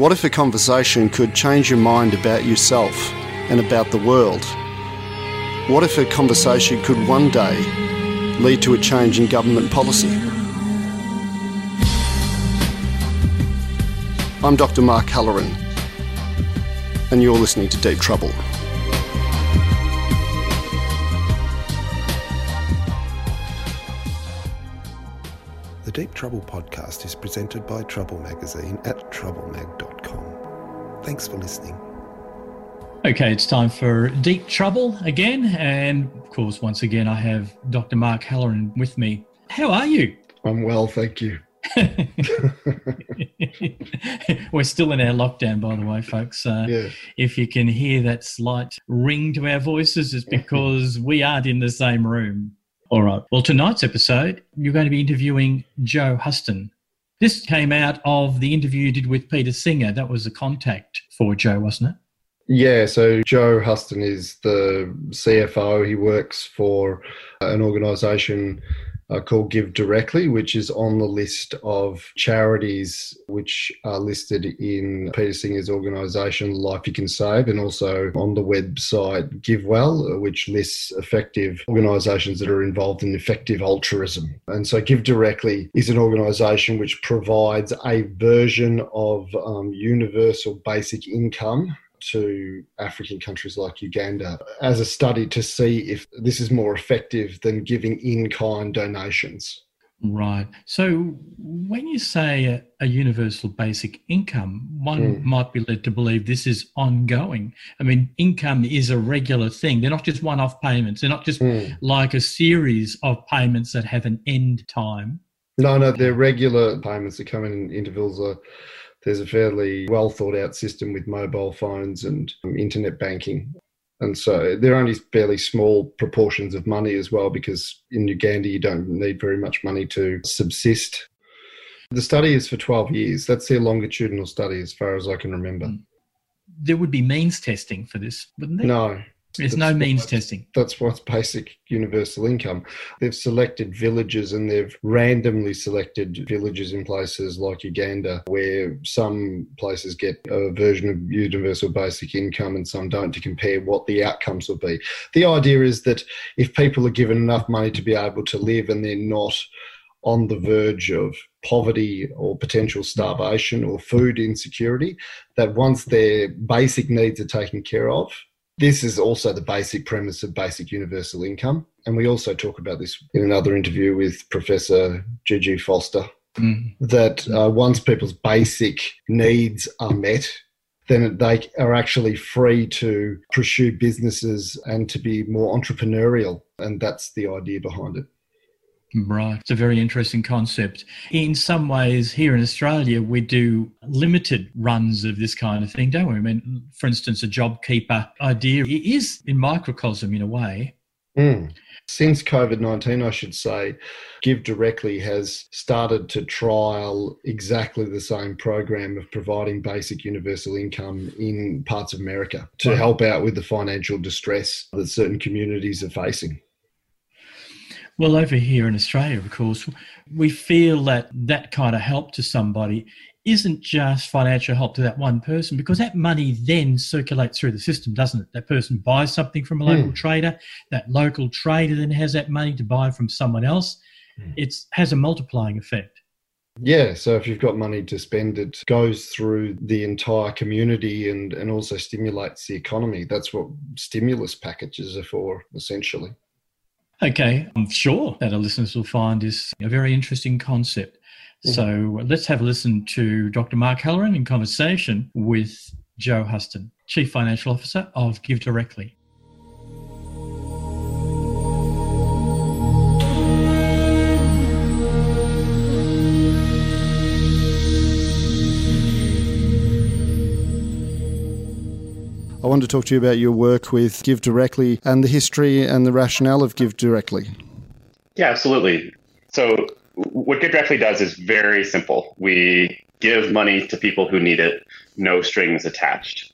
What if a conversation could change your mind about yourself and about the world? What if a conversation could one day lead to a change in government policy? I'm Dr. Mark Halloran, and you're listening to Deep Trouble. The Deep Trouble podcast is presented by Trouble Magazine at troublemag.com. Thanks for listening. Okay, it's time for Deep Trouble again. And of course, once again, I have Dr. Mark Halloran with me. How are you? I'm well, thank you. We're still in our lockdown, by the way, folks. Uh, Yeah. If you can hear that slight ring to our voices, it's because we aren't in the same room. All right. Well, tonight's episode, you're going to be interviewing Joe Huston. This came out of the interview you did with Peter Singer. That was a contact for Joe, wasn't it? Yeah, so Joe Huston is the CFO. He works for an organisation uh, called Give Directly, which is on the list of charities which are listed in Peter Singer's organisation, Life You Can Save, and also on the website GiveWell, which lists effective organisations that are involved in effective altruism. And so Give Directly is an organisation which provides a version of um, universal basic income to African countries like Uganda as a study to see if this is more effective than giving in kind donations. Right. So when you say a, a universal basic income, one Mm. might be led to believe this is ongoing. I mean, income is a regular thing. They're not just one off payments, they're not just Mm. like a series of payments that have an end time. No, no, they're regular payments that come in intervals. Uh, there's a fairly well thought out system with mobile phones and um, internet banking. And so they're only fairly small proportions of money as well, because in Uganda you don't need very much money to subsist. The study is for 12 years. That's their longitudinal study, as far as I can remember. Mm. There would be means testing for this, wouldn't there? No, There's no means what- testing. that's what's basic universal income. They've selected villages and they've randomly selected villages in places like Uganda, where some places get a version of universal basic income and some don't, to compare what the outcomes will be. The idea is that if people are given enough money to be able to live and they're not on the verge of poverty or potential starvation or food insecurity, that once their basic needs are taken care of, this is also the basic premise of basic universal income. And we also talk about this in another interview with Professor Gigi Foster Mm. that uh, once people's basic needs are met, then they are actually free to pursue businesses and to be more entrepreneurial. And that's the idea behind it. Right. It's a very interesting concept. In some ways, here in Australia, we do limited runs of this kind of thing, don't we? I mean, for instance, a JobKeeper idea it is in microcosm in a way. Mm. Since COVID 19, I should say, Give Directly has started to trial exactly the same program of providing basic universal income in parts of America to help out with the financial distress that certain communities are facing. Well, over here in Australia, of course, we feel that that kind of help to somebody isn't just financial help to that one person because that money then circulates through the system, doesn't it? That person buys something from a local Hmm. trader, that local trader then has that money to buy from someone else. Hmm. It has a multiplying effect. Yeah, so if you've got money to spend, it goes through the entire community and, and also stimulates the economy. That's what stimulus packages are for, essentially. Okay, I'm sure that our listeners will find this a very interesting concept. Mm-hmm. So let's have a listen to Dr. Mark Halloran in conversation with Joe Huston, Chief Financial Officer of Give Directly. I want to talk to you about your work with Give Directly and the history and the rationale of Give Directly. Yeah, absolutely. So, what Give Directly does is very simple. We give money to people who need it, no strings attached.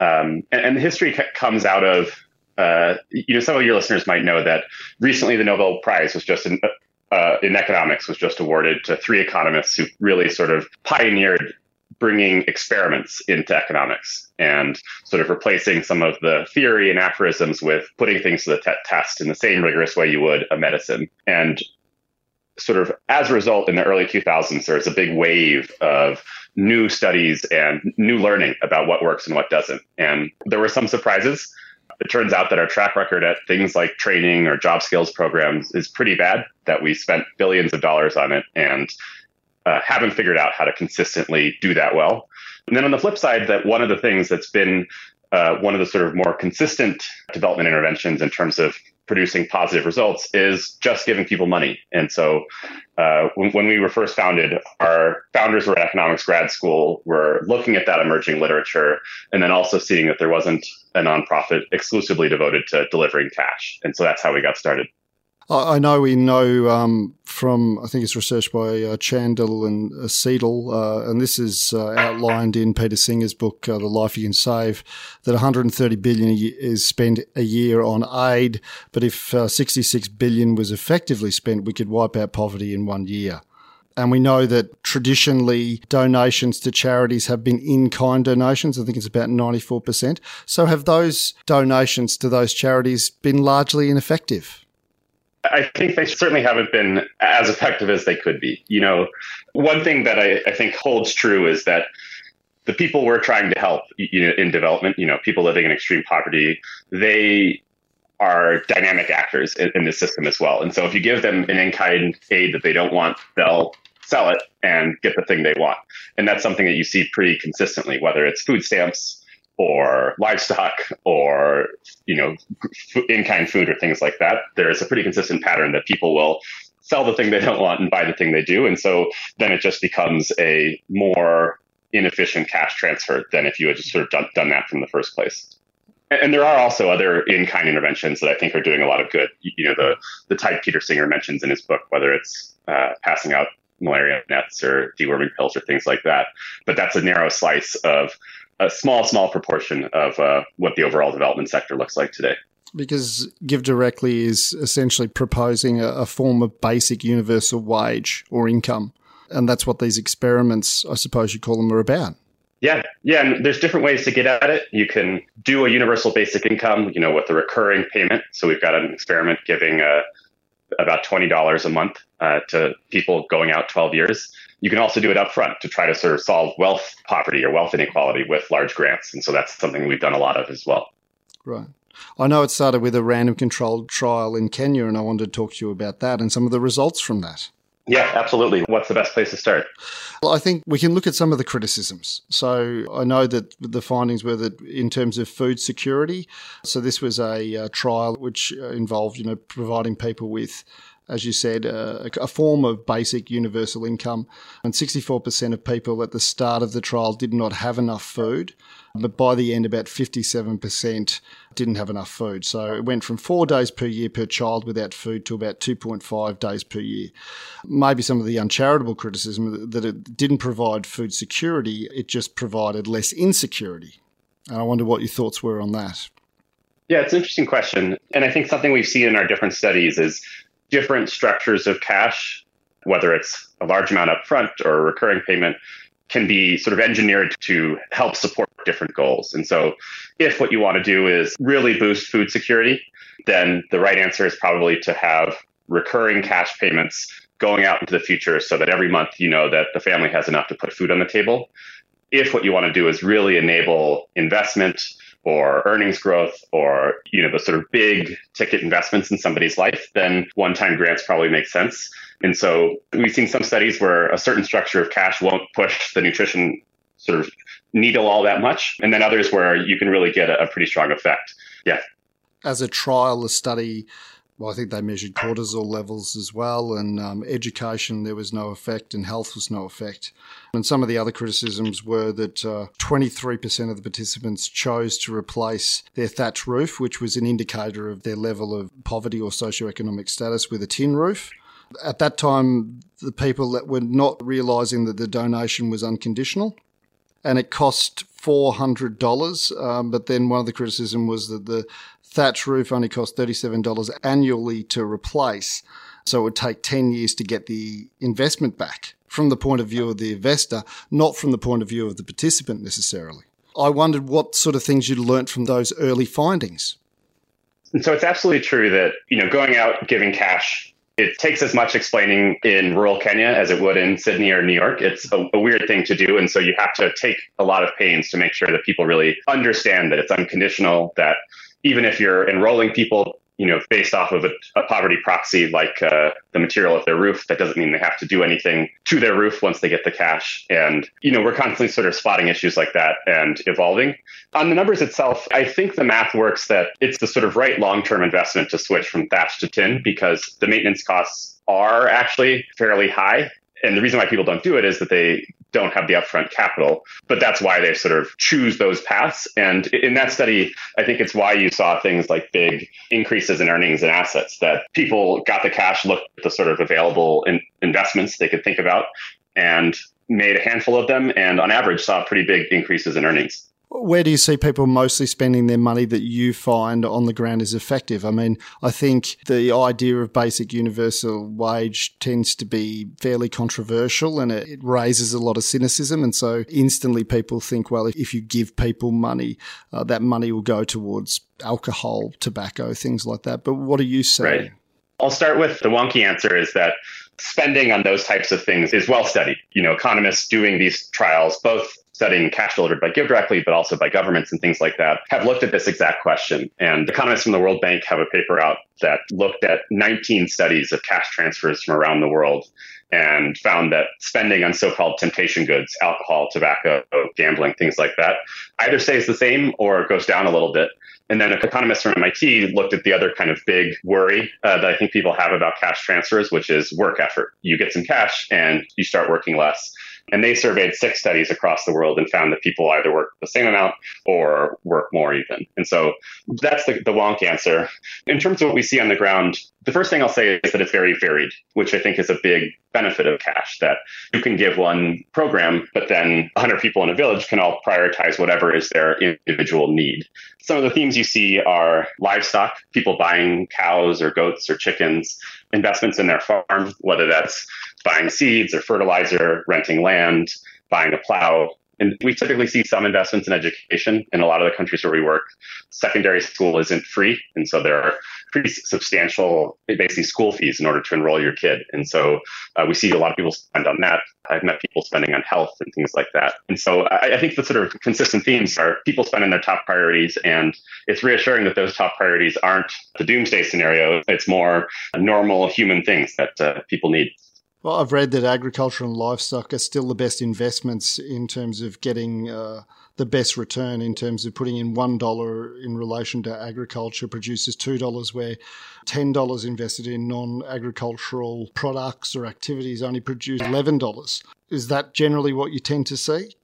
Um, and, and the history c- comes out of, uh, you know, some of your listeners might know that recently the Nobel Prize was just uh, in economics was just awarded to three economists who really sort of pioneered bringing experiments into economics and sort of replacing some of the theory and aphorisms with putting things to the test in the same rigorous way you would a medicine. And sort of as a result, in the early 2000s, there was a big wave of new studies and new learning about what works and what doesn't. And there were some surprises. It turns out that our track record at things like training or job skills programs is pretty bad, that we spent billions of dollars on it and uh, haven't figured out how to consistently do that well. And then on the flip side, that one of the things that's been uh, one of the sort of more consistent development interventions in terms of producing positive results is just giving people money. And so uh, when, when, we were first founded, our founders were at economics grad school, were looking at that emerging literature, and then also seeing that there wasn't a nonprofit exclusively devoted to delivering cash. And so that's how we got started. I know we know um, from, I think it's research by uh, Chandel and uh, Seidel, uh, and this is uh, outlined in Peter Singer's book, uh, The Life You Can Save, that 130 billion is spent a year on aid, but if uh, 66 billion was effectively spent, we could wipe out poverty in one year. And we know that traditionally donations to charities have been in kind donations. I think it's about 94%. So have those donations to those charities been largely ineffective? I think they certainly haven't been as effective as they could be. You know, one thing that I, I think holds true is that the people we're trying to help you know, in development, you know, people living in extreme poverty, they are dynamic actors in, in this system as well. And so if you give them an in-kind aid that they don't want, they'll sell it and get the thing they want. And that's something that you see pretty consistently, whether it's food stamps, or livestock or you know in-kind food or things like that there's a pretty consistent pattern that people will sell the thing they don't want and buy the thing they do and so then it just becomes a more inefficient cash transfer than if you had just sort of done, done that from the first place and there are also other in-kind interventions that I think are doing a lot of good. You know, the the type Peter Singer mentions in his book, whether it's uh, passing out malaria nets or deworming pills or things like that. But that's a narrow slice of a small, small proportion of uh, what the overall development sector looks like today. Because Give Directly is essentially proposing a, a form of basic universal wage or income. And that's what these experiments, I suppose you call them, are about. Yeah, yeah, and there's different ways to get at it. You can do a universal basic income, you know, with a recurring payment. So we've got an experiment giving uh, about twenty dollars a month uh, to people going out 12 years. You can also do it upfront to try to sort of solve wealth poverty or wealth inequality with large grants. And so that's something we've done a lot of as well. Right. I know it started with a random controlled trial in Kenya, and I wanted to talk to you about that and some of the results from that. Yeah, absolutely. What's the best place to start? Well, I think we can look at some of the criticisms. So I know that the findings were that in terms of food security, so this was a, a uh, trial which uh, involved, you know, providing people with as you said, uh, a form of basic universal income. And 64% of people at the start of the trial did not have enough food. But by the end, about 57% didn't have enough food. So it went from four days per year per child without food to about 2.5 days per year. Maybe some of the uncharitable criticism that it didn't provide food security, it just provided less insecurity. And I wonder what your thoughts were on that. Yeah, it's an interesting question. And I think something we've seen in our different studies is different structures of cash, whether it's a large amount up front or a recurring payment, can be sort of engineered to help support different goals. And so, if what you want to do is really boost food security, then the right answer is probably to have recurring cash payments going out into the future so that every month you know that the family has enough to put food on the table. If what you want to do is really enable investment, or earnings growth or you know the sort of big ticket investments in somebody's life then one-time grants probably make sense. And so we've seen some studies where a certain structure of cash won't push the nutrition sort of needle all that much and then others where you can really get a, a pretty strong effect. Yeah. As a trial the study well, I think they measured cortisol levels as well, and um, education, there was no effect, and health was no effect. And some of the other criticisms were that uh, 23% of the participants chose to replace their thatch roof, which was an indicator of their level of poverty or socioeconomic status, with a tin roof. At that time, the people that were not realizing that the donation was unconditional and it cost $400. Um, but then one of the criticism was that the thatch roof only cost $37 annually to replace. So it would take 10 years to get the investment back from the point of view of the investor, not from the point of view of the participant necessarily. I wondered what sort of things you'd learnt from those early findings. And so it's absolutely true that, you know, going out giving cash it takes as much explaining in rural Kenya as it would in Sydney or New York. It's a, a, weird thing to do. And so you have to take a lot of pains to make sure that people really understand that it's unconditional, that even if you're enrolling people you know, based off of a, a poverty proxy like uh, the material of their roof. That doesn't mean they have to do anything to their roof once they get the cash. And, you know, we're constantly sort of spotting issues like that and evolving. On the numbers itself, I think the math works that it's the sort of right long term investment to switch from thatch to tin because the maintenance costs are actually fairly high and the reason why people don't do it is that they don't have the upfront capital. But that's why they sort of choose those paths. And in that study, I think it's why you saw things like big increases in earnings and assets that people got the cash, looked at the sort of available in investments they could think about, and made a handful of them. And on average, saw pretty big increases in earnings where do you see people mostly spending their money that you find on the ground is effective? I mean, I think the idea of basic universal wage tends to be fairly controversial and it, raises a lot of cynicism. And so instantly people think, well, if you give people money, uh, that money will go towards alcohol, tobacco, things like that. But what are you saying? Right. I'll start with the wonky answer is that spending on those types of things is well studied. You know, economists doing these trials, both studying cash delivered by GiveDirectly, but also by governments and things like that, have looked at this exact question. And economists from the World Bank have a paper out that looked at 19 studies of cash transfers from around the world and found that spending on so-called temptation goods, alcohol, tobacco, gambling, things like that, either stays the same or goes down a little bit. And then economists from MIT looked at the other kind of big worry uh, that I think people have about cash transfers, which is work effort. You get some cash and you start working less. And they surveyed six studies across the world and found that people either work the same amount or work more even. And so that's the, the wonk answer. In terms of what we see on the ground, the first thing I'll say is that it's very varied, which I think is a big benefit of cash that you can give one program, but then 100 people in a village can all prioritize whatever is their individual need. Some of the themes you see are livestock, people buying cows or goats or chickens, investments in their farm, whether that's buying seeds or fertilizer, renting land, buying a plow. And we typically see some investments in education in a lot of the countries where we work. Secondary school isn't free. And so there are pretty substantial, basically, school fees in order to enroll your kid. And so uh, we see a lot of people spend on that. I've met people spending on health and things like that. And so I, I think the sort of consistent themes are people spending their top priorities. And it's reassuring that those top priorities aren't the doomsday scenario. It's more normal human things that uh, people need. Well, I've read that agriculture and livestock are still the best investments in terms of getting uh, the best return. In terms of putting in one dollar in relation to agriculture produces two dollars, where ten dollars invested in non-agricultural products or activities only produce eleven dollars. Is that generally what you tend to see?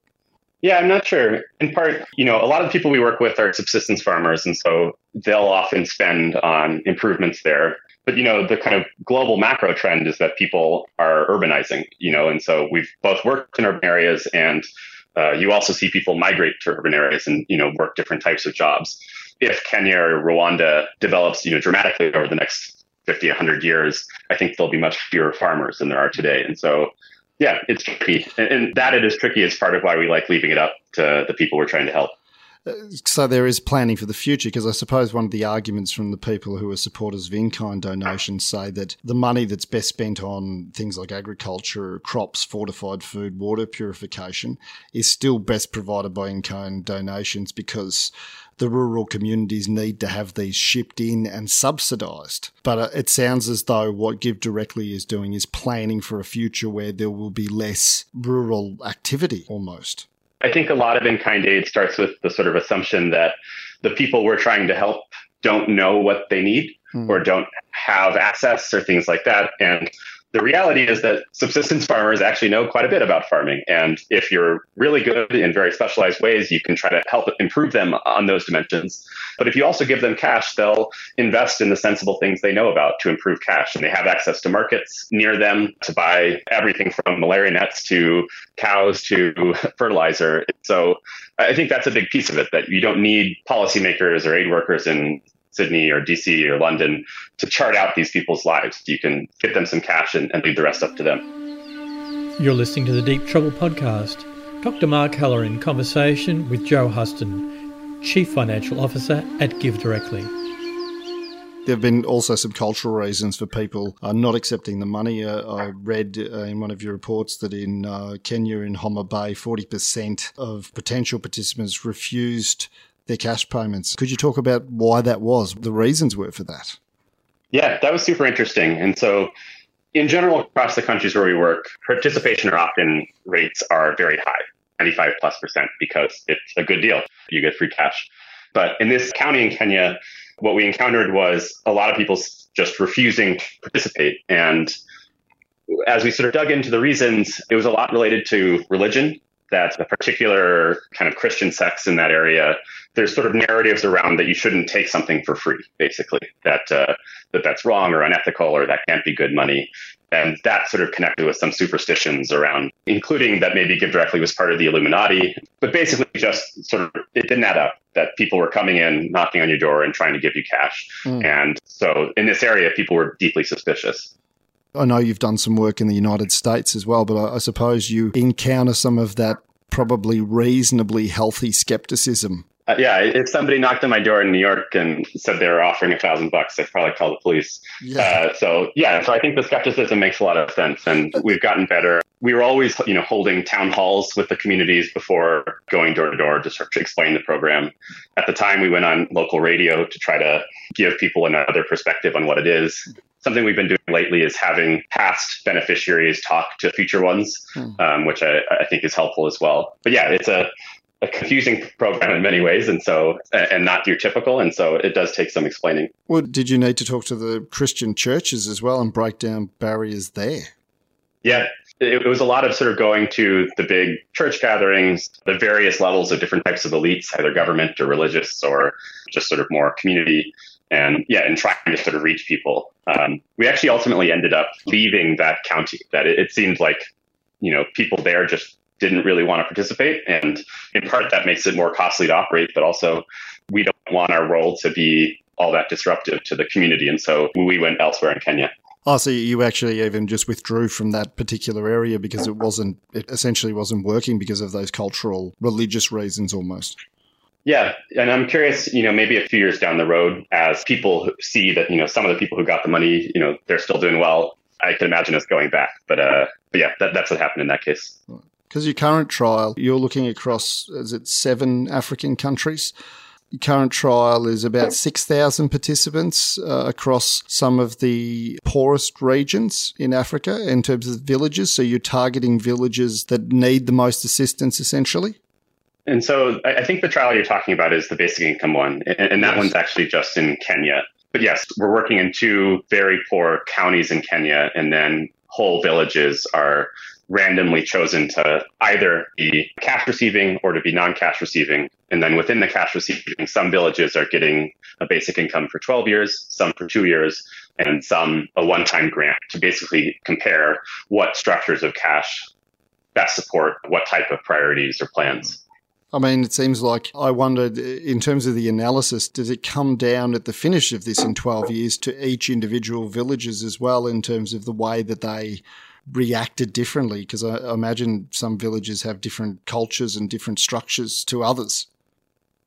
Yeah, I'm not sure. In part, you know, a lot of people we work with are subsistence farmers, and so they'll often spend on improvements there. But you know, the kind of global macro trend is that people are urbanizing. You know, and so we've both worked in urban areas, and uh, you also see people migrate to urban areas and you know work different types of jobs. If Kenya or Rwanda develops, you know, dramatically over the next 50, 100 years, I think there'll be much fewer farmers than there are today. And so, yeah, it's tricky. And, and that it is tricky is part of why we like leaving it up to the people we're trying to help so there is planning for the future because I suppose one of the arguments from the people who are supporters of in-kind donations say that the money that's best spent on things like agriculture, crops, fortified food, water purification is still best provided by in-kind donations because the rural communities need to have these shipped in and subsidised. But uh, it sounds as though what GiveDirectly is doing is planning for a future where there will be less rural activity almost. I think a lot of in kind aid starts with the sort of assumption that the people we're trying to help don't know what they need mm. or don't have access or things like that. And the reality is that subsistence farmers actually know quite a bit about farming. And if you're really good in very specialized ways, you can try to help improve them on those dimensions. But if you also give them cash, they'll invest in the sensible things they know about to improve cash. And they have access to markets near them to buy everything from malaria nets to cows to fertilizer. So I think that's a big piece of it that you don't need policymakers or aid workers in Sydney or DC or London to chart out these people's lives. You can get them some cash and, and leave the rest up to them. You're listening to the Deep Trouble podcast. Dr. Mark Heller in conversation with Joe Huston, Chief Financial Officer at GiveDirectly. There have been also some cultural reasons for people uh, not accepting the money. Uh, I read uh, in one of your reports that in uh, Kenya, in Homa Bay, 40% of potential participants refused their cash payments. Could you talk about why that was, the reasons were for that? Yeah, that was super interesting. And so, in general, across the countries where we work, participation or opt in rates are very high 95 plus percent because it's a good deal. You get free cash. But in this county in Kenya, what we encountered was a lot of people just refusing to participate. And as we sort of dug into the reasons, it was a lot related to religion that a particular kind of Christian sects in that area, there's sort of narratives around that you shouldn't take something for free, basically, that uh, that that's wrong or unethical or that can't be good money. And that sort of connected with some superstitions around, including that maybe Give Directly was part of the Illuminati, but basically just sort of it didn't add up that people were coming in, knocking on your door and trying to give you cash. Mm. And so in this area, people were deeply suspicious. I know you've done some work in the United States as well, but I, I suppose you encounter some of that probably reasonably healthy skepticism uh, yeah, if somebody knocked on my door in New York and said they were offering a thousand bucks, I'd probably call the police. Yeah. Uh, so yeah, so I think the skepticism makes a lot of sense, and we've gotten better. We were always, you know, holding town halls with the communities before going door to door to sort of explain the program. At the time, we went on local radio to try to give people another perspective on what it is. Something we've been doing lately is having past beneficiaries talk to future ones, hmm. um, which I, I think is helpful as well. But yeah, it's a a confusing program in many ways, and so and not your typical, and so it does take some explaining. Well, did you need to talk to the Christian churches as well and break down barriers there? Yeah, it, was a lot of sort of going to the big church gatherings, the various levels of different types of elites, either government or religious or just sort of more community. And yeah, and trying to sort of reach people. Um, we actually ultimately ended up leaving that county. That it, it seemed like, you know, people there just didn't really want to participate. And in part, that makes it more costly to operate, but also we don't want our role to be all that disruptive to the community. And so we went elsewhere in Kenya. Oh, so you actually even just withdrew from that particular area because it wasn't, it essentially wasn't working because of those cultural, religious reasons almost. Yeah, and I'm curious, you know, maybe a few years down the road, as people see that, you know, some of the people who got the money, you know, they're still doing well. I can imagine us going back, but uh, but yeah, that, that's what happened in that case. Because your current trial, you're looking across, is it seven African countries? Your current trial is about 6,000 participants uh, across some of the poorest regions in Africa in terms of villages. So you're targeting villages that need the most assistance, essentially. And so I think the trial you're talking about is the basic income one, and, that yes. one's actually just in Kenya. But yes, we're working in two very poor counties in Kenya, and then whole villages are randomly chosen to either be cash receiving or to be non-cash receiving. And then within the cash receiving, some villages are getting a basic income for 12 years, some for two years, and some a one-time grant to basically compare what structures of cash best support what type of priorities or plans. I mean, it seems like I wondered in terms of the analysis, does it come down at the finish of this in 12 years to each individual villages as well in terms of the way that they reacted differently? Because I, imagine some villages have different cultures and different structures to others.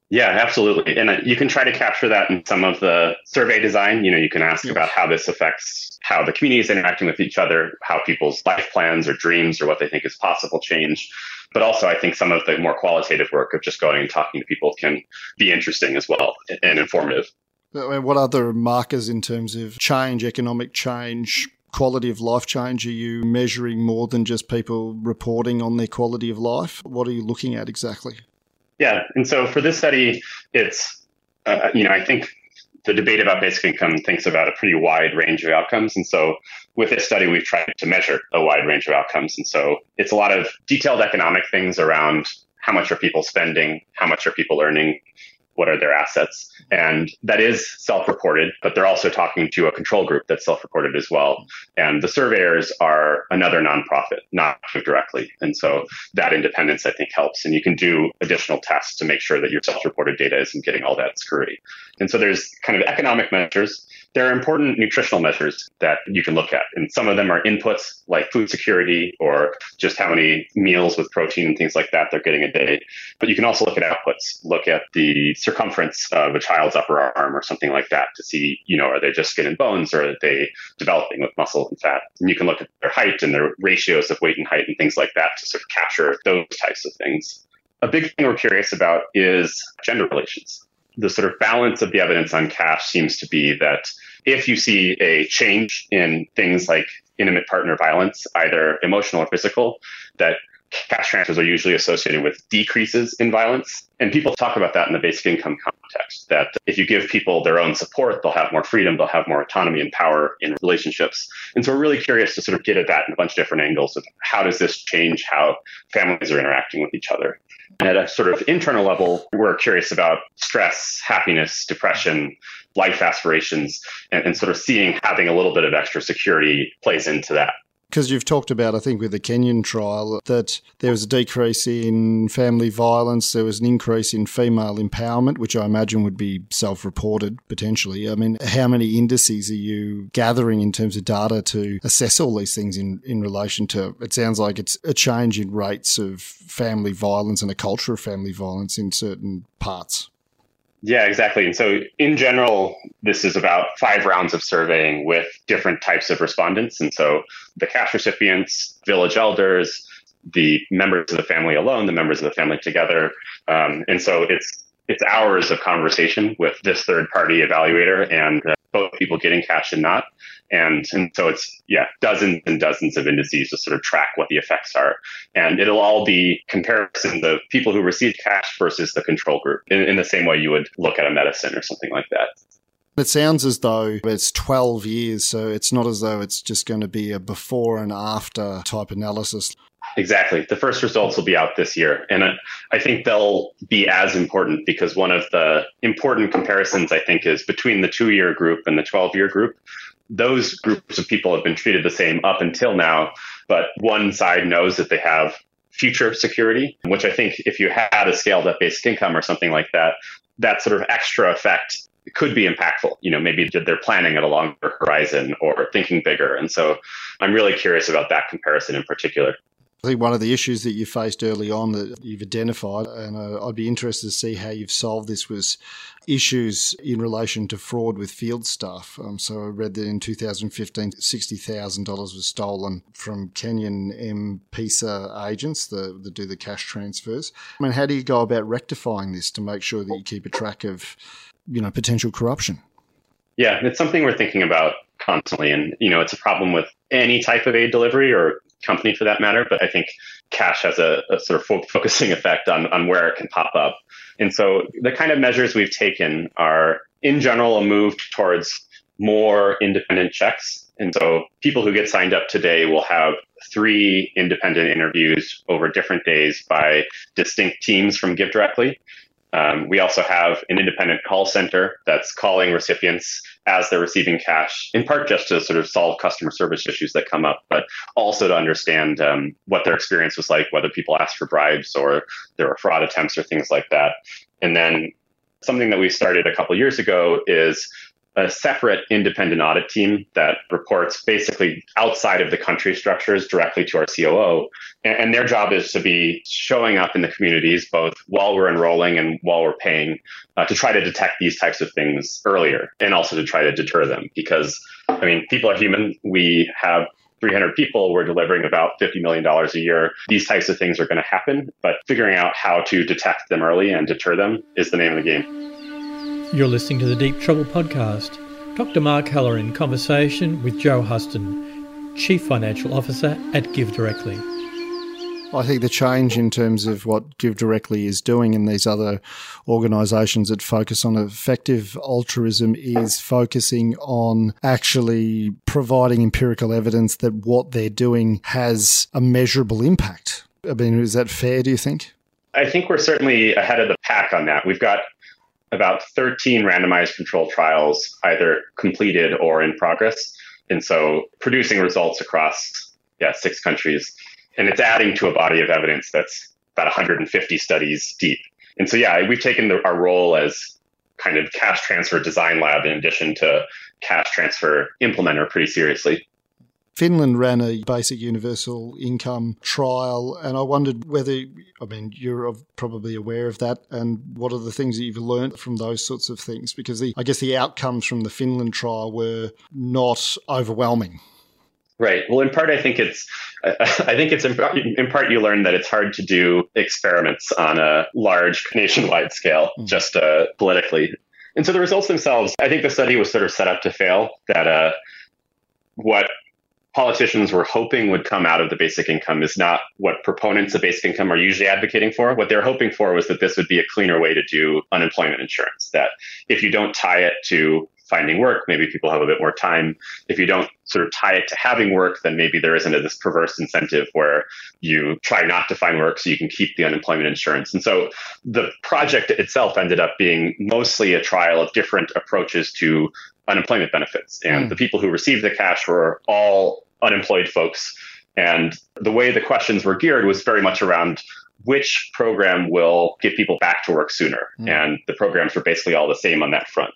Yeah, absolutely. And uh, you can try to capture that in some of the survey design. You know, you can ask about how this affects how the community is interacting with each other, how people's life plans or dreams or what they think is possible change. But also, I think some of the more qualitative work of just going and talking to people can be interesting as well and informative. What other markers in terms of change, economic change, quality of life change? Are you measuring more than just people reporting on their quality of life? What are you looking at exactly? Yeah, and so for this study, it's uh, you know I think the debate about basic income thinks about a pretty wide range of outcomes, and so with this study, we've tried to measure a wide range of outcomes, and so it's a lot of detailed economic things around how much are people spending, how much are people earning, what are their assets. And that is self reported, but they're also talking to a control group that's self reported as well. And the surveyors are another nonprofit, not directly. And so that independence, I think, helps. And you can do additional tests to make sure that your self reported data isn't getting all that screwy. And so there's kind of economic measures. There are important nutritional measures that you can look at. And some of them are inputs like food security or just how many meals with protein and things like that they're getting a day. But you can also look at outputs, look at the circumference of a child's upper arm or something like that to see, you know, are they just skin and bones or are they developing with muscle and fat? And you can look at their height and their ratios of weight and height and things like that to sort of capture those types of things. A big thing we're curious about is gender relations the sort of balance of the evidence on cash seems to be that if you see a change in things like intimate partner violence, either emotional or physical, that cash transfers are usually associated with decreases in violence. And people talk about that in the basic income context that if you give people their own support, they'll have more freedom, they'll have more autonomy and power in relationships. And so we're really curious to sort of get at that in a bunch of different angles of how does this change how families are interacting with each other. At a sort of internal level, we're curious about stress, happiness, depression, life aspirations, and, and sort of seeing having a little bit of extra security plays into that because you've talked about, I think, with the Kenyan trial, that there was a decrease in family violence, there was an increase in female empowerment, which I imagine would be self reported potentially. I mean, how many indices are you gathering in terms of data to assess all these things in, in relation to? It sounds like it's a change in rates of family violence and a culture of family violence in certain parts. Yeah, exactly. And so, in general, this is about five rounds of surveying with different types of respondents. And so, the cash recipients, village elders, the members of the family alone, the members of the family together. Um, and so, it's it's hours of conversation with this third party evaluator and uh, both people getting cash and not. And, and so it's, yeah, dozens and dozens of indices to sort of track what the effects are. And it'll all be comparison of people who received cash versus the control group in, in the same way you would look at a medicine or something like that. It sounds as though it's 12 years, so it's not as though it's just going to be a before and after type analysis. Exactly. The first results will be out this year. And I think they'll be as important because one of the important comparisons, I think, is between the two year group and the 12 year group. Those groups of people have been treated the same up until now, but one side knows that they have future security, which I think if you had a scaled up basic income or something like that, that sort of extra effect could be impactful. You know, maybe they're planning at a longer horizon or thinking bigger. And so I'm really curious about that comparison in particular. I think one of the issues that you faced early on that you've identified, and uh, I'd be interested to see how you've solved this, was issues in relation to fraud with field staff. Um, so I read that in 2015, $60,000 was stolen from Kenyan M-Pesa agents that, that do the cash transfers. I mean, how do you go about rectifying this to make sure that you keep a track of, you know, potential corruption? Yeah, it's something we're thinking about constantly. And, you know, it's a problem with any type of aid delivery or company for that matter. But I think cash has a, a sort of focusing effect on, on where it can pop up. And so the kind of measures we've taken are, in general, a move towards more independent checks. And so people who get signed up today will have three independent interviews over different days by distinct teams from Give Directly. Um, we also have an independent call center that's calling recipients as they're receiving cash, in part just to sort of solve customer service issues that come up, but also to understand um, what their experience was like, whether people asked for bribes or there were fraud attempts or things like that. And then something that we started a couple years ago is a separate independent audit team that reports basically outside of the country structures directly to our COO. And, their job is to be showing up in the communities both while we're enrolling and while we're paying uh, to try to detect these types of things earlier and also to try to deter them. Because, I mean, people are human. We have 300 people, we're delivering about $50 million a year. These types of things are going to happen, but figuring out how to detect them early and deter them is the name of the game. You're listening to the Deep Trouble podcast. Dr. Mark Heller in conversation with Joe Huston, Chief Financial Officer at Give Directly. I think the change in terms of what Give Directly is doing and these other organisations that focus on effective altruism is focusing on actually providing empirical evidence that what they're doing has a measurable impact. I mean, is that fair, do you think? I think we're certainly ahead of the pack on that. We've got about 13 randomized control trials either completed or in progress. And so producing results across yeah, six countries. And it's adding to a body of evidence that's about 150 studies deep. And so, yeah, we've taken the, our role as kind of cash transfer design lab in addition to cash transfer implementer pretty seriously. Finland ran a basic universal income trial, and I wondered whether, I mean, you're probably aware of that, and what are the things that you've learned from those sorts of things? Because the, I guess the outcomes from the Finland trial were not overwhelming. Right. Well, in part, I think it's, I think it's in part, in part you learn that it's hard to do experiments on a large nationwide scale, mm. just uh, politically. And so the results themselves, I think the study was sort of set up to fail. That uh, what politicians were hoping would come out of the basic income is not what proponents of basic income are usually advocating for. What they're hoping for was that this would be a cleaner way to do unemployment insurance. That if you don't tie it to finding work, maybe people have a bit more time. If you don't sort of tie it to having work, then maybe there isn't this perverse incentive where you try not to find work so you can keep the unemployment insurance. And so the project itself ended up being mostly a trial of different approaches to unemployment benefits. And mm. the people who received the cash were all unemployed folks. And the way the questions were geared was very much around which program will get people back to work sooner. Mm. And the programs were basically all the same on that front.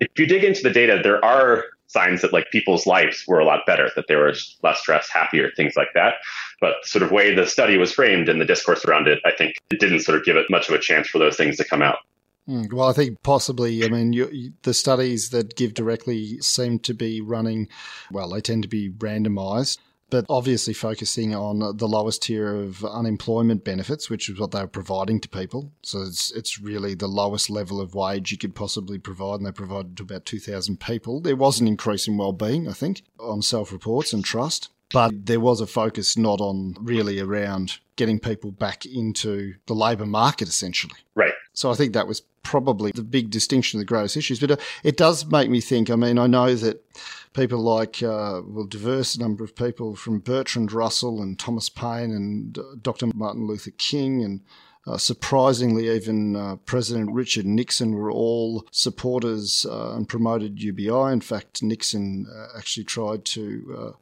If you dig into the data, there are signs that like people's lives were a lot better, that they were less stressed, happier, things like that. But sort of way the study was framed and the discourse around it, I think it didn't sort of give it much of a chance for those things to come out. Mm, well, I think possibly, I mean, you, the studies that give directly seem to be running, well, they tend to be randomized, but obviously focusing on the lowest tier of unemployment benefits, which is what they were providing to people. So it's, it's really the lowest level of wage you could possibly provide, and they provided to about 2,000 people. There was an increase in well-being, I think, on self-reports and trust but there was a focus not on really around getting people back into the labour market essentially. Right. So I think that was probably the big distinction, of the greatest issues. But uh, it does make me think. I mean, I know that people like, uh, well, diverse number of people from Bertrand Russell and Thomas Paine and uh, Dr. Martin Luther King and uh, surprisingly, even uh, President Richard Nixon were all supporters uh, and promoted UBI. In fact, Nixon actually tried to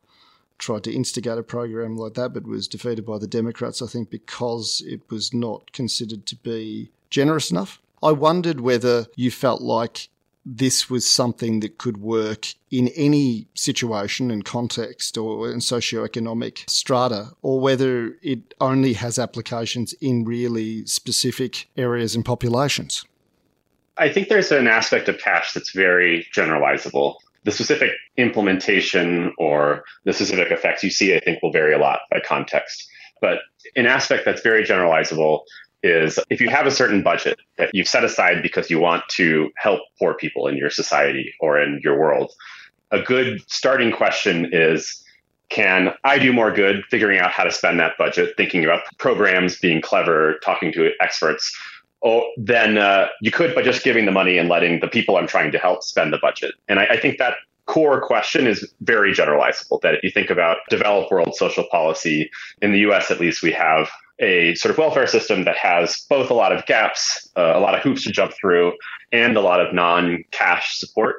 tried to instigate a program like that, but was defeated by the Democrats, I think, because it was not considered to be generous enough. I wondered whether you felt like this was something that could work in any situation and context or in socioeconomic strata, or whether it only has applications in really specific areas and populations. I think there's an aspect of cash that's very generalizable. The specific implementation or the specific effects you see, I think, will vary a lot by context. But an aspect that's very generalizable is if you have a certain budget that you've set aside because you want to help poor people in your society or in your world, a good starting question is can I do more good figuring out how to spend that budget, thinking about programs, being clever, talking to experts? Or then uh, you could by just giving the money and letting the people I'm trying to help spend the budget. And I, I think that core question is very generalizable. That if you think about developed world social policy, in the US at least, we have a sort of welfare system that has both a lot of gaps, uh, a lot of hoops to jump through, and a lot of non cash support.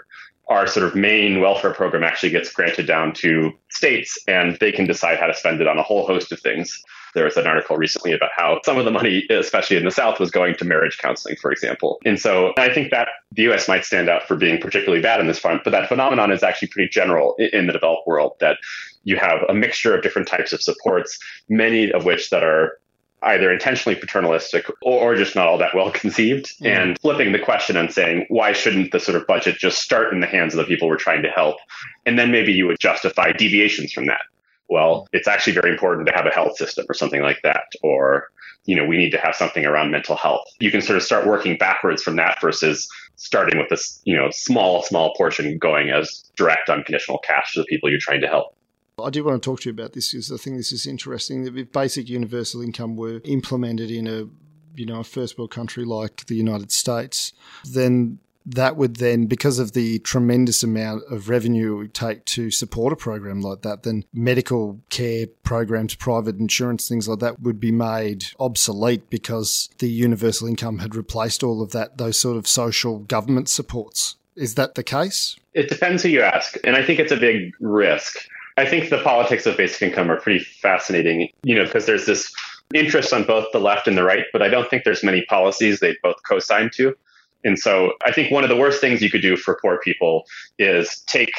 Our sort of main welfare program actually gets granted down to states, and they can decide how to spend it on a whole host of things. There was an article recently about how some of the money, especially in the South, was going to marriage counseling, for example. And so I think that the US might stand out for being particularly bad in this front, but that phenomenon is actually pretty general in the developed world that you have a mixture of different types of supports, many of which that are either intentionally paternalistic or, or, just not all that well conceived mm. and flipping the question and saying why shouldn't the sort of budget just start in the hands of the people we're trying to help and then maybe you would justify deviations from that well, it's actually very important to have a health system or something like that. Or, you know, we need to have something around mental health. You can sort of start working backwards from that versus starting with this, you know, small, small portion going as direct unconditional cash to the people you're trying to help. I do want to talk to you about this because I think this is interesting. If basic universal income were implemented in a you know a first world country like the United States, then that would then, because of the tremendous amount of revenue it would take to support a program like that, then medical care programs, private insurance, things like that would be made obsolete because the universal income had replaced all of that, those sort of social government supports. Is that the case? It depends who you ask. And I think it's a big risk. I think the politics of basic income are pretty fascinating, you know, because there's this interest on both the left and the right, but I don't think there's many policies they both co-sign to. And so I think one of the worst things you could do for poor people is take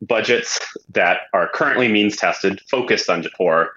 budgets that are currently means tested, focused on poor,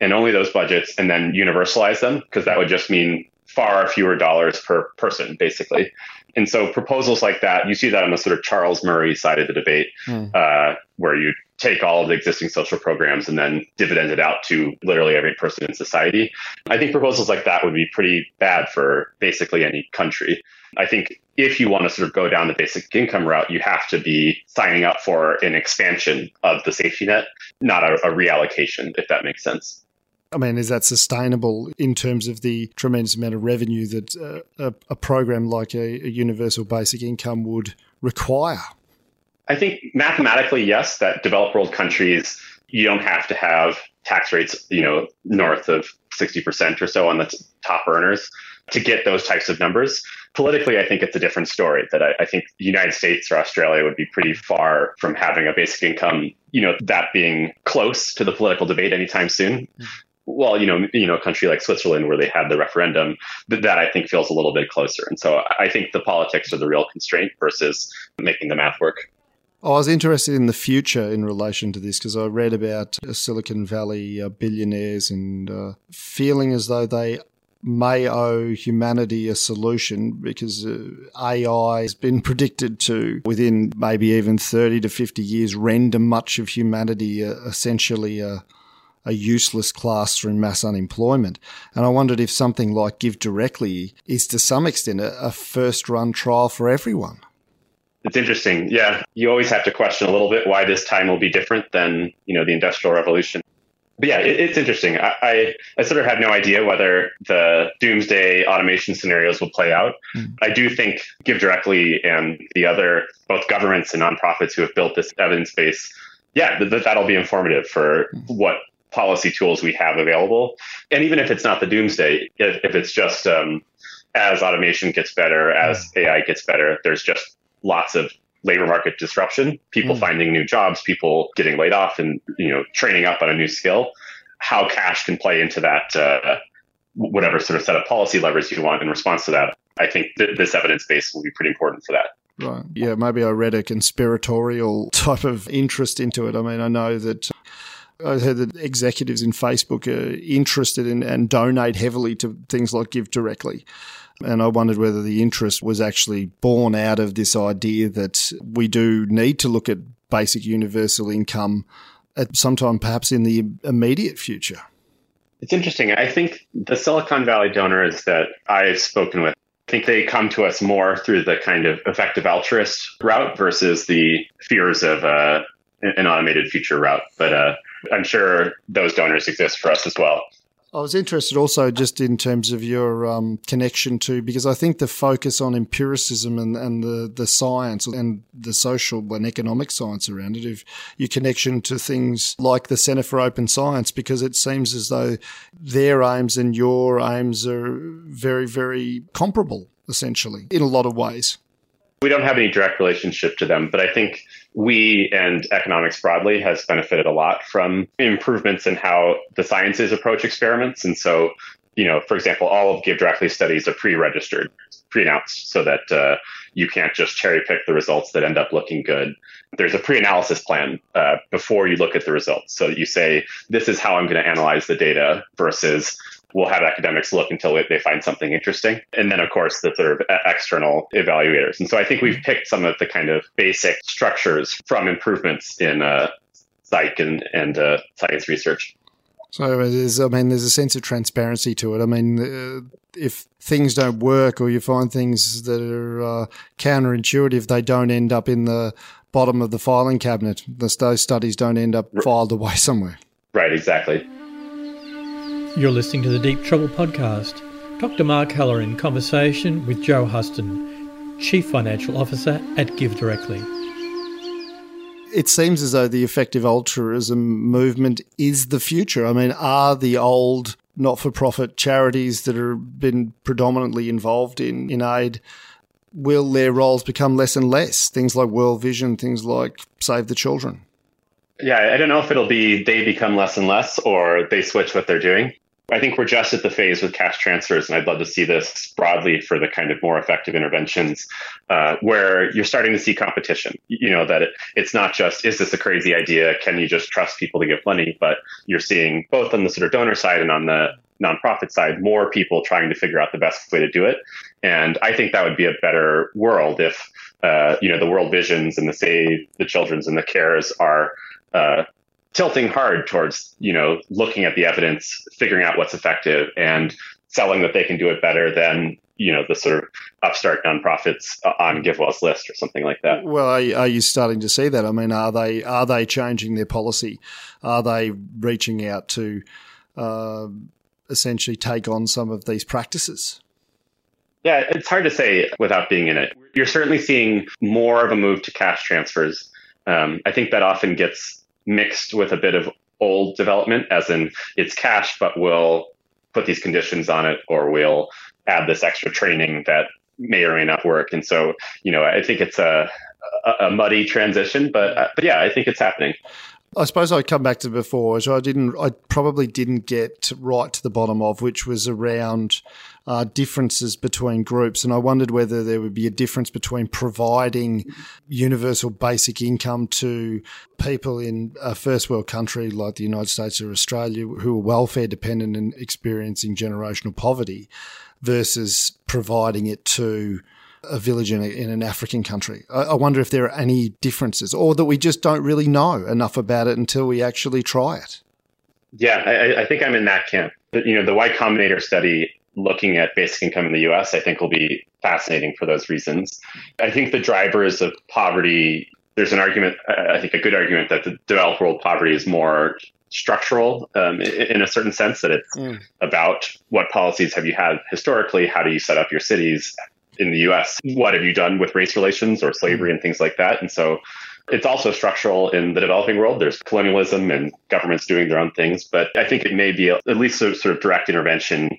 and only those budgets, and then universalize them, because that would just mean far fewer dollars per person, basically. And so proposals like that, you see that on the sort of Charles Murray side of the debate, mm. uh, where you take all of the existing social programs and then dividend it out to literally every person in society. I think proposals like that would be pretty bad for basically any country. I think if you want to sort of go down the basic income route, you have to be signing up for an expansion of the safety net, not a, a reallocation, if that makes sense. I mean, is that sustainable in terms of the tremendous amount of revenue that uh, a, a, program like a, a universal basic income would require? I think mathematically, yes, that developed world countries, you don't have to have tax rates, you know, north of 60% or so on the t- top earners to get those types of numbers. Politically, I think it's a different story that I, I, think the United States or Australia would be pretty far from having a basic income, you know, that being close to the political debate anytime soon. Mm. Well, you know, you know, a country like Switzerland where they had the referendum, that, that I think feels a little bit closer. And so I think the politics are the real constraint versus making the math work. I was interested in the future in relation to this because I read about Silicon Valley uh, billionaires and uh, feeling as though they may owe humanity a solution because uh, AI has been predicted to, within maybe even 30 to 50 years, render much of humanity uh, essentially a, a useless class through mass unemployment. And I wondered if something like Give Directly is to some extent a, a first run trial for everyone. It's interesting. Yeah. You always have to question a little bit why this time will be different than, you know, the industrial revolution but yeah, it, it's interesting. I, I, I, sort of had no idea whether the doomsday automation scenarios will play out. Mm. I do think Give Directly and the other, both governments and nonprofits who have built this evidence base, yeah, th- that'll be informative for mm. what policy tools we have available. And even if it's not the doomsday, if, if it's just um, as automation gets better, as mm. AI gets better, there's just lots of labor market disruption, people mm. finding new jobs, people getting laid off and, you know, training up on a new skill, how cash can play into that, uh, whatever sort of set of policy levers you want in response to that. I think th- this evidence base will be pretty important for that. Right. Yeah, maybe I read a conspiratorial type of interest into it. I mean, I know that I've heard that executives in Facebook are interested in and donate heavily to things like Give Directly. And I wondered whether the interest was actually born out of this idea that we do need to look at basic universal income at some time, perhaps in the immediate future. It's interesting. I think the Silicon Valley donors that I've spoken with, I think they come to us more through the kind of effective altruist route versus the fears of uh, an automated future route. But uh, I'm sure those donors exist for us as well. I was interested also just in terms of your um, connection to, because I think the focus on empiricism and, and the, the science and the social and economic science around it, if your connection to things like the Centre for Open Science, because it seems as though their aims and your aims are very, very comparable, essentially, in a lot of ways. We don't have any direct relationship to them, but I think we and economics broadly has benefited a lot from improvements in how the sciences approach experiments. And so, you know, for example, all of Give Directly studies are pre-registered, pre-announced, so that uh, you can't just cherry pick the results that end up looking good. There's a pre-analysis plan uh, before you look at the results. So you say, this is how I'm going to analyze the data versus we'll have academics look until they find something interesting. And then, of course, the sort of external evaluators. And so I think we've picked some of the kind of basic structures from improvements in uh, psych and, and uh, science research. So there's, I mean, there's a sense of transparency to it. I mean, uh, if things don't work or you find things that are uh, counterintuitive, they don't end up in the bottom of the filing cabinet. Those studies don't end up filed away somewhere. Right, exactly. You're listening to the Deep Trouble podcast. Dr. Mark Halloran in conversation with Joe Huston, Chief Financial Officer at Give Directly. It seems as though the effective altruism movement is the future. I mean, are the old not for profit charities that have been predominantly involved in, in aid, will their roles become less and less? Things like World Vision, things like Save the Children. Yeah, I don't know if it'll be they become less and less or they switch what they're doing. I think we're just at the phase with cash transfers, and I'd love to see this broadly for the kind of more effective interventions uh, where you're starting to see competition. You know, that it, it's not just, is this a crazy idea? Can you just trust people to give money? But you're seeing both on the sort of donor side and on the nonprofit side, more people trying to figure out the best way to do it. And I think that would be a better world if, uh, you know, the World Visions and the Save the Children's and the CARES are uh, tilting hard towards you know looking at the evidence, figuring out what's effective, and selling that they can do it better than you know the sort of upstart nonprofits on GiveWell's list or something like that. Well, are, are, you starting to see that? I mean, are they are they changing their policy? Are they reaching out to uh, essentially take on some of these practices? Yeah, it's hard to say without being in it. You're certainly seeing more of a move to cash transfers. Um, I think that often gets mixed with a bit of old development, as in it's cash, but we'll put these conditions on it or we'll add this extra training that may or may not work. And so, you know, I think it's a, a, muddy transition, but, uh, but yeah, I think it's happening. I suppose I'd come back to before, which I didn't, I probably didn't get right to the bottom of, which was around uh, differences between groups. And I wondered whether there would be a difference between providing universal basic income to people in a first world country like the United States or Australia who are welfare dependent and experiencing generational poverty versus providing it to a village in, a, in an African country. I, I, wonder if there are any differences or that we just don't really know enough about it until we actually try it. Yeah, I, I think I'm in that camp. You know, the Y Combinator study looking at basic income in the US, I think will be fascinating for those reasons. I think the drivers of poverty, there's an argument, I think a good argument that the developed world poverty is more structural um, in a certain sense that it's mm. about what policies have you had historically how do you set up your cities in the US. What have you done with race relations or slavery and things like that? And so it's also structural in the developing world. There's colonialism and governments doing their own things, but I think it may be at least a sort of direct intervention,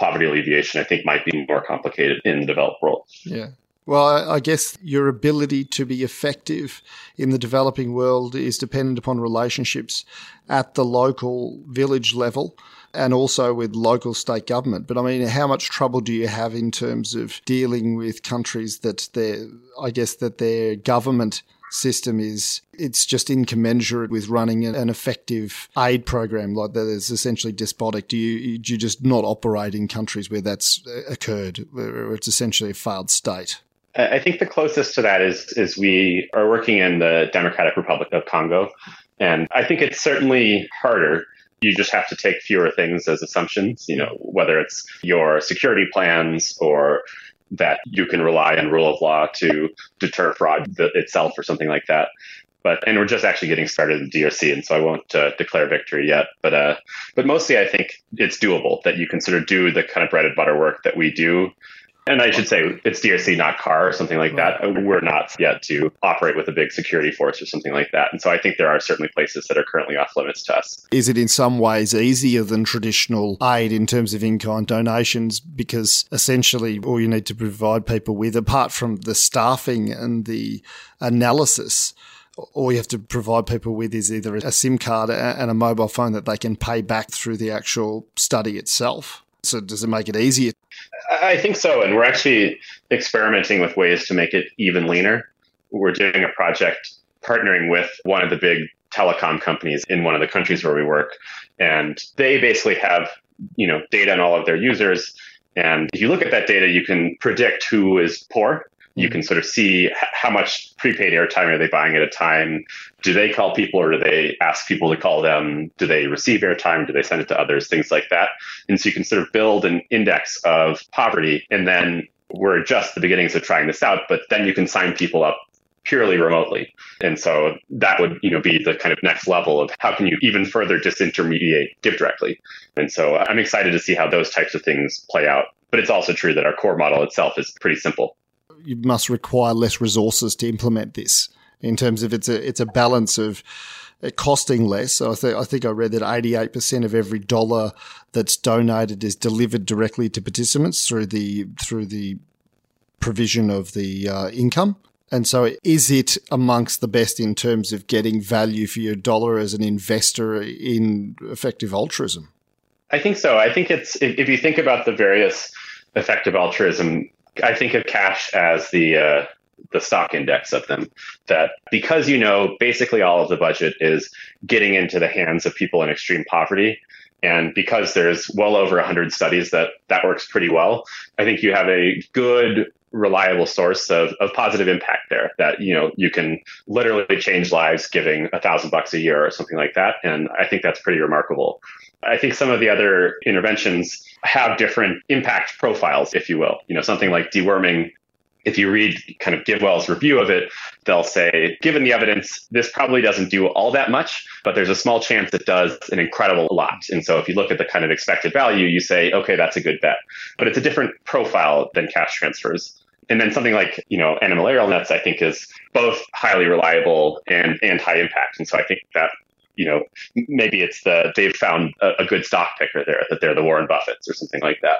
poverty alleviation, I think might be more complicated in the developed world. Yeah. Well, I guess your ability to be effective in the developing world is dependent upon relationships at the local village level and also with local state government. But I mean, how much trouble do you have in terms of dealing with countries that their, I guess, that their government system is it's just incommensurate with running an effective aid program like that is essentially despotic. Do you do you just not operate in countries where that's uh, occurred where it's essentially a failed state? I think the closest to that is is we are working in the democratic republic of congo and i think it's certainly harder. You just have to take fewer things as assumptions, you know, whether it's your security plans or that you can rely on rule of law to deter fraud itself or something like that. But and we're just actually getting started in DRC, and so I won't uh, declare victory yet. But uh, but mostly, I think it's doable that you can sort of do the kind of bread and butter work that we do and I should say it's DRC, not CAR or something like that. We're not yet to operate with a big security force or something like that. And so I think there are certainly places that are currently off limits to us. Is it in some ways easier than traditional aid in terms of in kind donations? Because essentially all you need to provide people with, apart from the staffing and the analysis, all you have to provide people with is either a SIM card and a mobile phone that they can pay back through the actual study itself. So does it make it easier? I think so. And we're actually experimenting with ways to make it even leaner. We're doing a project partnering with one of the big telecom companies in one of the countries where we work. And they basically have, you know, data on all of their users. And if you look at that data, you can predict who is poor you mm-hmm. can sort of see how much prepaid airtime are they buying at a time. Do they call people or do they ask people to call them? Do they receive airtime? Do they send it to others? Things like that. And so you can sort of build an index of poverty and then we're just the beginnings of trying this out, but then you can sign people up purely remotely. And so that would, you know, be the kind of next level of how can you even further disintermediate give directly. And so I'm excited to see how those types of things play out. But it's also true that our core model itself is pretty simple you must require less resources to implement this. In terms of it's a it's a balance of it costing less. So I think I think I read that 88% of every dollar that's donated is delivered directly to participants through the through the provision of the uh, income. And so, is it amongst the best in terms of getting value for your dollar as an investor in effective altruism? I think so. I think it's if, if you think about the various effective altruism, I think of cash as the uh, the stock index of them. That because you know basically all of the budget is getting into the hands of people in extreme poverty, and because there's well over 100 studies that that works pretty well, I think you have a good reliable source of, of positive impact there that you know you can literally change lives giving a thousand bucks a year or something like that and i think that's pretty remarkable i think some of the other interventions have different impact profiles if you will you know something like deworming if you read kind of GiveWell's review of it, they'll say, given the evidence, this probably doesn't do all that much, but there's a small chance it does an incredible lot. And so if you look at the kind of expected value, you say, okay, that's a good bet. But it's a different profile than cash transfers. And then something like, you know, antimalarial nets, I think is both highly reliable and, and high impact. And so I think that you know, maybe it's the they've found a, a, good stock picker there, that they're the Warren Buffetts or something like that.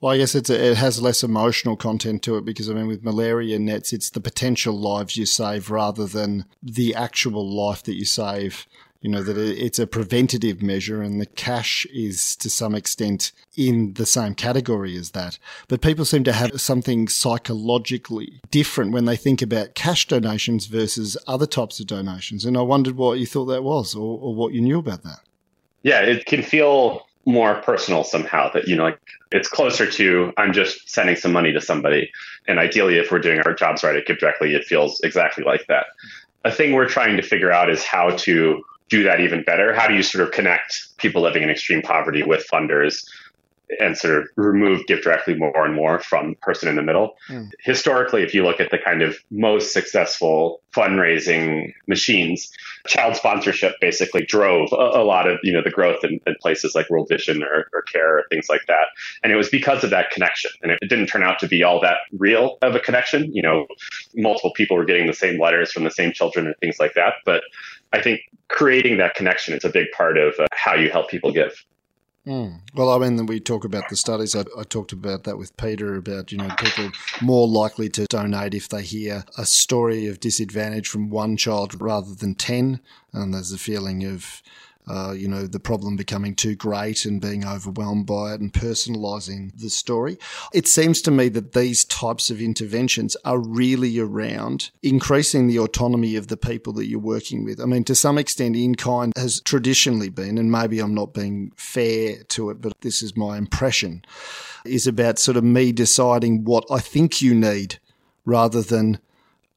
Well, I guess it's a, it has less emotional content to it because I mean, with malaria nets, it's the potential lives you save rather than the actual life that you save. You know that it's a preventative measure, and the cash is to some extent in the same category as that. But people seem to have something psychologically different when they think about cash donations versus other types of donations. And I wondered what you thought that was, or, or what you knew about that. Yeah, it can feel more personal somehow that you know like it's closer to i'm just sending some money to somebody and ideally if we're doing our jobs right at give directly it feels exactly like that a thing we're trying to figure out is how to do that even better? How do you sort of connect people living in extreme poverty with funders and sort of remove give directly more and more from person in the middle. Mm. Historically, if you look at the kind of most successful fundraising machines, child sponsorship basically drove a, a lot of you know the growth in, in places like World Vision or, or, CARE or things like that. And it was because of that connection. And it, it didn't turn out to be all that real of a connection. You know, multiple people were getting the same letters from the same children and things like that. But I think creating that connection is a big part of uh, how you help people give. Mm. Well, I mean, we talk about the studies. I, I, talked about that with Peter about, you know, people more likely to donate if they hear a story of disadvantage from one child rather than 10. And there's a feeling of, uh, you know, the problem becoming too great and being overwhelmed by it and personalizing the story. It seems to me that these types of interventions are really around increasing the autonomy of the people that you're working with. I mean, to some extent, in kind has traditionally been, and maybe I'm not being fair to it, but this is my impression, is about sort of me deciding what I think you need rather than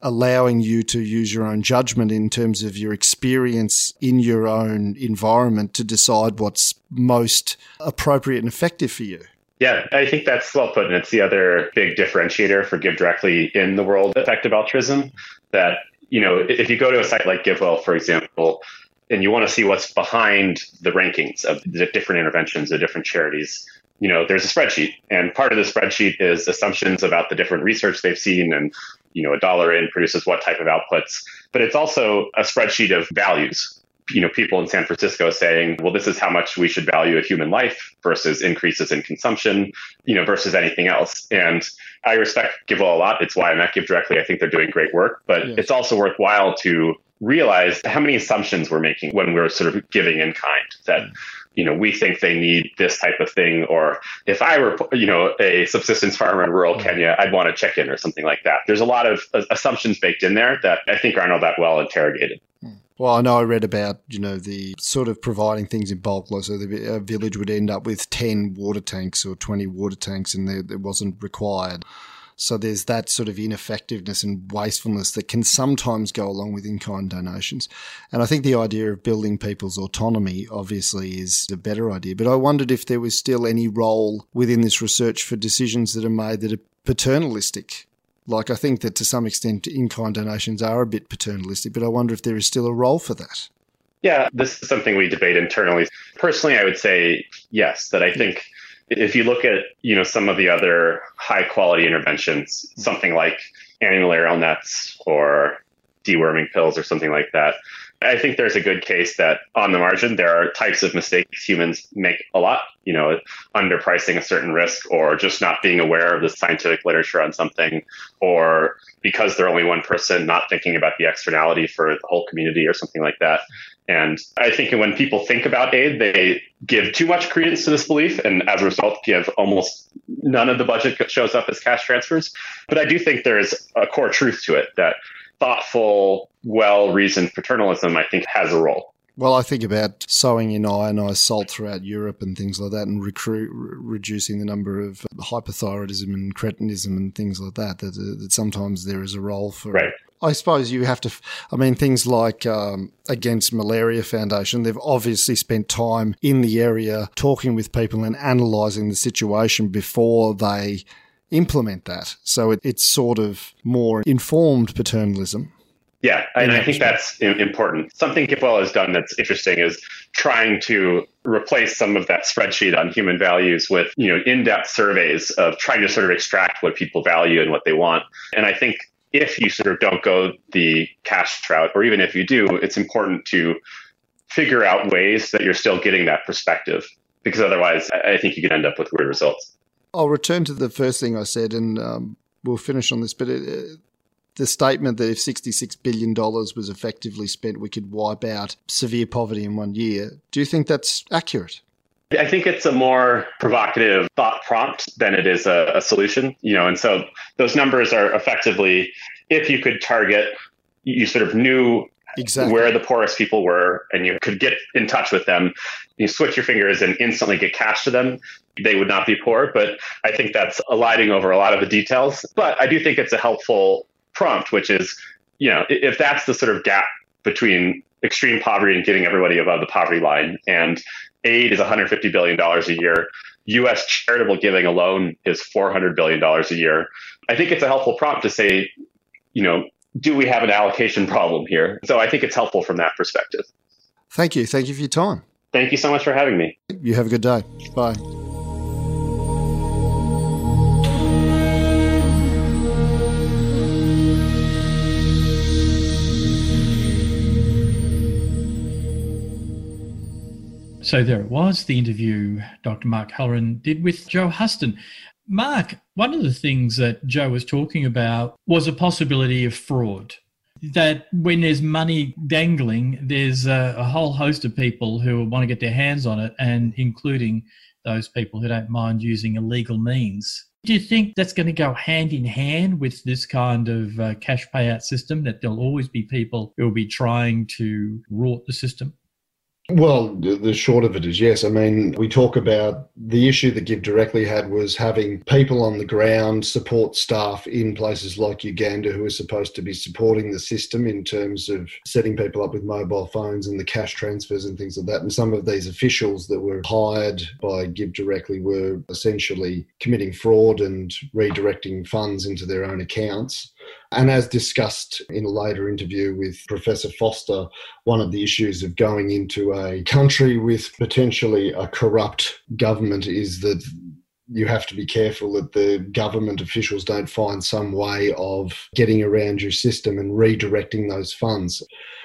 allowing you to use your own judgment in terms of your experience in your own environment to decide what's most appropriate and effective for you. Yeah, I think that's well put. And it's the other big differentiator for Give Directly in the world of effective altruism that, you know, if you go to a site like GiveWell, for example, and you want to see what's behind the rankings of the different interventions, the different charities, you know, there's a spreadsheet. And part of the spreadsheet is assumptions about the different research they've seen and you know, a dollar in produces what type of outputs. But it's also a spreadsheet of values. You know, people in San Francisco saying, well, this is how much we should value a human life versus increases in consumption, you know, versus anything else. And I respect GiveWell a lot. It's why I'm at Give Directly. I think they're doing great work, but yes. it's also worthwhile to realize how many assumptions we're making when we're sort of giving in kind that you know, we think they need this type of thing. Or if I were, you know, a subsistence farmer in rural mm-hmm. Kenya, I'd want a chicken or something like that. There's a lot of assumptions baked in there that I think aren't all that well interrogated. Mm. Well, I know I read about, you know, the sort of providing things in bulk. Like, so the village would end up with 10 water tanks or 20 water tanks and it wasn't required. So there's that sort of ineffectiveness and wastefulness that can sometimes go along with in kind donations. And I think the idea of building people's autonomy obviously is a better idea. But I wondered if there was still any role within this research for decisions that are made that are paternalistic. Like, I think that to some extent, in kind donations are a bit paternalistic, but I wonder if there is still a role for that. Yeah, this is something we debate internally. Personally, I would say yes, that I think if you look at you know some of the other high quality interventions, something like antimalarial nets or deworming pills or something like that, I think there's a good case that on the margin there are types of mistakes humans make a lot. You know, underpricing a certain risk or just not being aware of the scientific literature on something, or because they're only one person, not thinking about the externality for the whole community or something like that. And I think when people think about aid, they give too much credence to this belief, and as a result, give almost none of the budget shows up as cash transfers. But I do think there is a core truth to it that thoughtful, well reasoned paternalism, I think, has a role. Well, I think about sowing in iodized salt throughout Europe and things like that, and recruit, re- reducing the number of hypothyroidism and cretinism and things like that. That, that sometimes there is a role for. Right. I suppose you have to. I mean, things like um, Against Malaria Foundation, they've obviously spent time in the area talking with people and analysing the situation before they implement that. So it, it's sort of more informed paternalism. Yeah, and I think that's important. Something GiveWell has done that's interesting is trying to replace some of that spreadsheet on human values with, you know, in-depth surveys of trying to sort of extract what people value and what they want. And I think if you sort of don't go the cash route, or even if you do, it's important to figure out ways that you're still getting that perspective, because otherwise, I think you could end up with weird results. I'll return to the first thing I said, and um, we'll finish on this. But it, the statement that if $66 billion was effectively spent, we could wipe out severe poverty in one year. Do you think that's accurate? I think it's a more provocative thought prompt than it is a, a, solution, you know, and so those numbers are effectively if you could target, you sort of knew exactly. where the poorest people were and you could get in touch with them, you switch your fingers and instantly get cash to them, they would not be poor. But I think that's eliding over a lot of the details. But I do think it's a helpful prompt, which is, you know, if that's the sort of gap between extreme poverty and getting everybody above the poverty line, and aid is $150 billion a year, US charitable giving alone is $400 billion a year. I think it's a helpful prompt to say, you know, do we have an allocation problem here? So I think it's helpful from that perspective. Thank you. Thank you for your time. Thank you so much for having me. You have a good day. Bye. So there it was, the interview Dr. Mark Halloran did with Joe Huston. Mark, one of the things that Joe was talking about was a possibility of fraud. That when there's money dangling, there's a, a whole host of people who want to get their hands on it, and including those people who don't mind using illegal means. Do you think that's going to go hand in hand with this kind of uh, cash payout system? That there'll always be people who will be trying to rort the system? Well, the short of it is yes. I mean, we talk about the issue that Give Directly had was having people on the ground, support staff in places like Uganda who are supposed to be supporting the system in terms of setting people up with mobile phones and the cash transfers and things like that. And some of these officials that were hired by Give Directly were essentially committing fraud and redirecting funds into their own accounts. And as discussed in a later interview with Professor Foster, one of the issues of going into a country with potentially a corrupt government is that you have to be careful that the government officials don't find some way of getting around your system and redirecting those funds.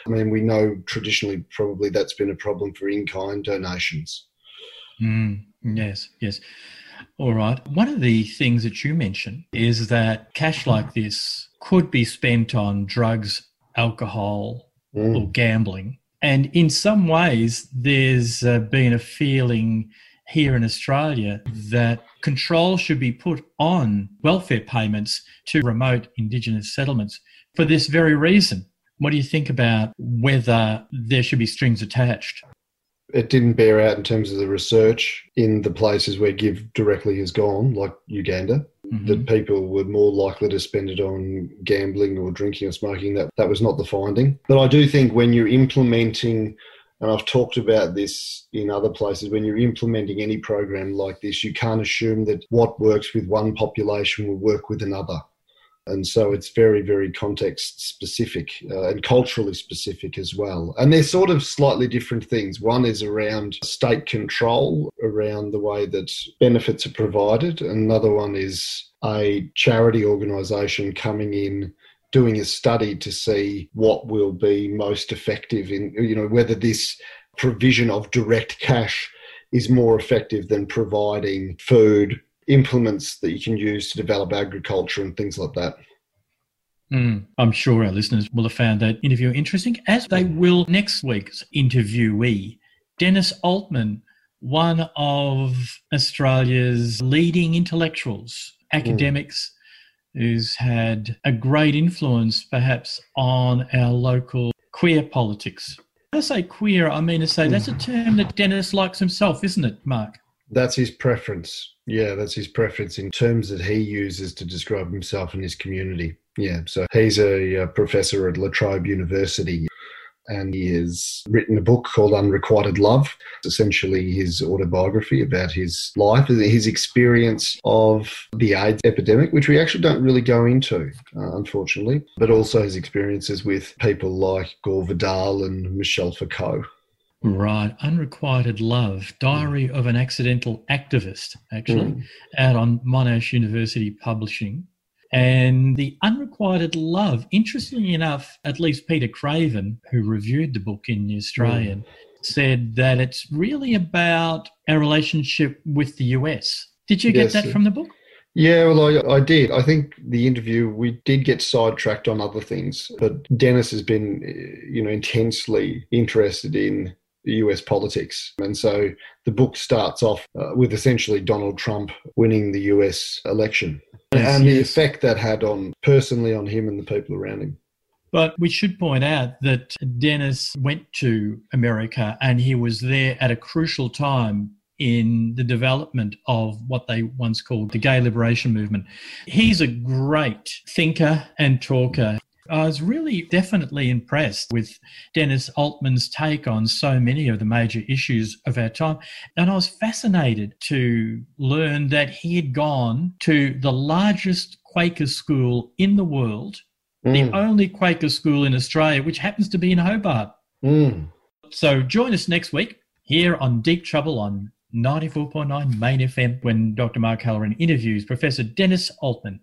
I mean, we know traditionally probably that's been a problem for in kind donations. Mm, yes, yes. All right. One of the things that you mentioned is that cash like this could be spent on drugs, alcohol, mm. or gambling. And in some ways, there's uh, been a feeling here in Australia that control should be put on welfare payments to remote Indigenous settlements for this very reason. What do you think about whether there should be strings attached? it didn't bear out in terms of the research in the places where Give directly has gone, like Uganda, mm-hmm. that people were more likely to spend it on gambling or drinking or smoking. That that was not the finding. But I do think when you're implementing and I've talked about this in other places. When you're implementing any program like this, you can't assume that what works with one population will work with another. And so it's very, very context specific uh, and culturally specific as well. And they're sort of slightly different things. One is around state control, around the way that benefits are provided. Another one is a charity organisation coming in doing a study to see what will be most effective in, you know, whether this provision of direct cash is more effective than providing food implements that you can use to develop agriculture and things like that. Mm, I'm sure our listeners will have found that interview interesting, as they will next week's interviewee, Dennis Altman, one of Australia's leading intellectuals, academics, mm. who's had a great influence perhaps on our local queer politics. When I say queer, I mean to say that's a term that Dennis likes himself, isn't it, Mark? That's his preference. Yeah, that's his preference in terms that he uses to describe himself and his community. Yeah, so he's a, a professor at La Trobe University and he has written a book called Unrequited Love. It's essentially his autobiography about his life, and his experience of the AIDS epidemic, which we actually don't really go into, uh, unfortunately, but also his experiences with people like Gore Vidal and Michel Foucault. Right. Unrequited Love, Diary of an Accidental Activist, actually, mm. out on Monash University Publishing. And the unrequited love, interestingly enough, at least Peter Craven, who reviewed the book in the Australian, mm. said that it's really about our relationship with the US. Did you get yes, that from the book? Yeah, well, I, I did. I think the interview, we did get sidetracked on other things, but Dennis has been, you know, intensely interested in US politics. And so the book starts off uh, with essentially Donald Trump winning the US election yes, and the yes. effect that had on personally on him and the people around him. But we should point out that Dennis went to America and he was there at a crucial time in the development of what they once called the gay liberation movement. He's a great thinker and talker. I was really definitely impressed with Dennis Altman's take on so many of the major issues of our time. And I was fascinated to learn that he had gone to the largest Quaker school in the world, mm. the only Quaker school in Australia, which happens to be in Hobart. Mm. So join us next week here on Deep Trouble on 94.9 Main FM when Dr. Mark Halloran interviews Professor Dennis Altman.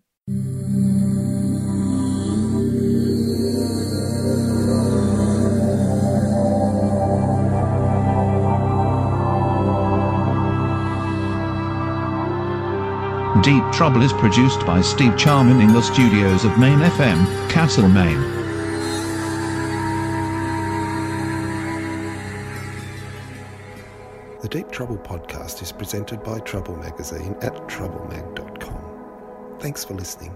Deep Trouble is produced by Steve Charman in the studios of Main FM, Castlemaine. The Deep Trouble podcast is presented by Trouble Magazine at troublemag.com. Thanks for listening.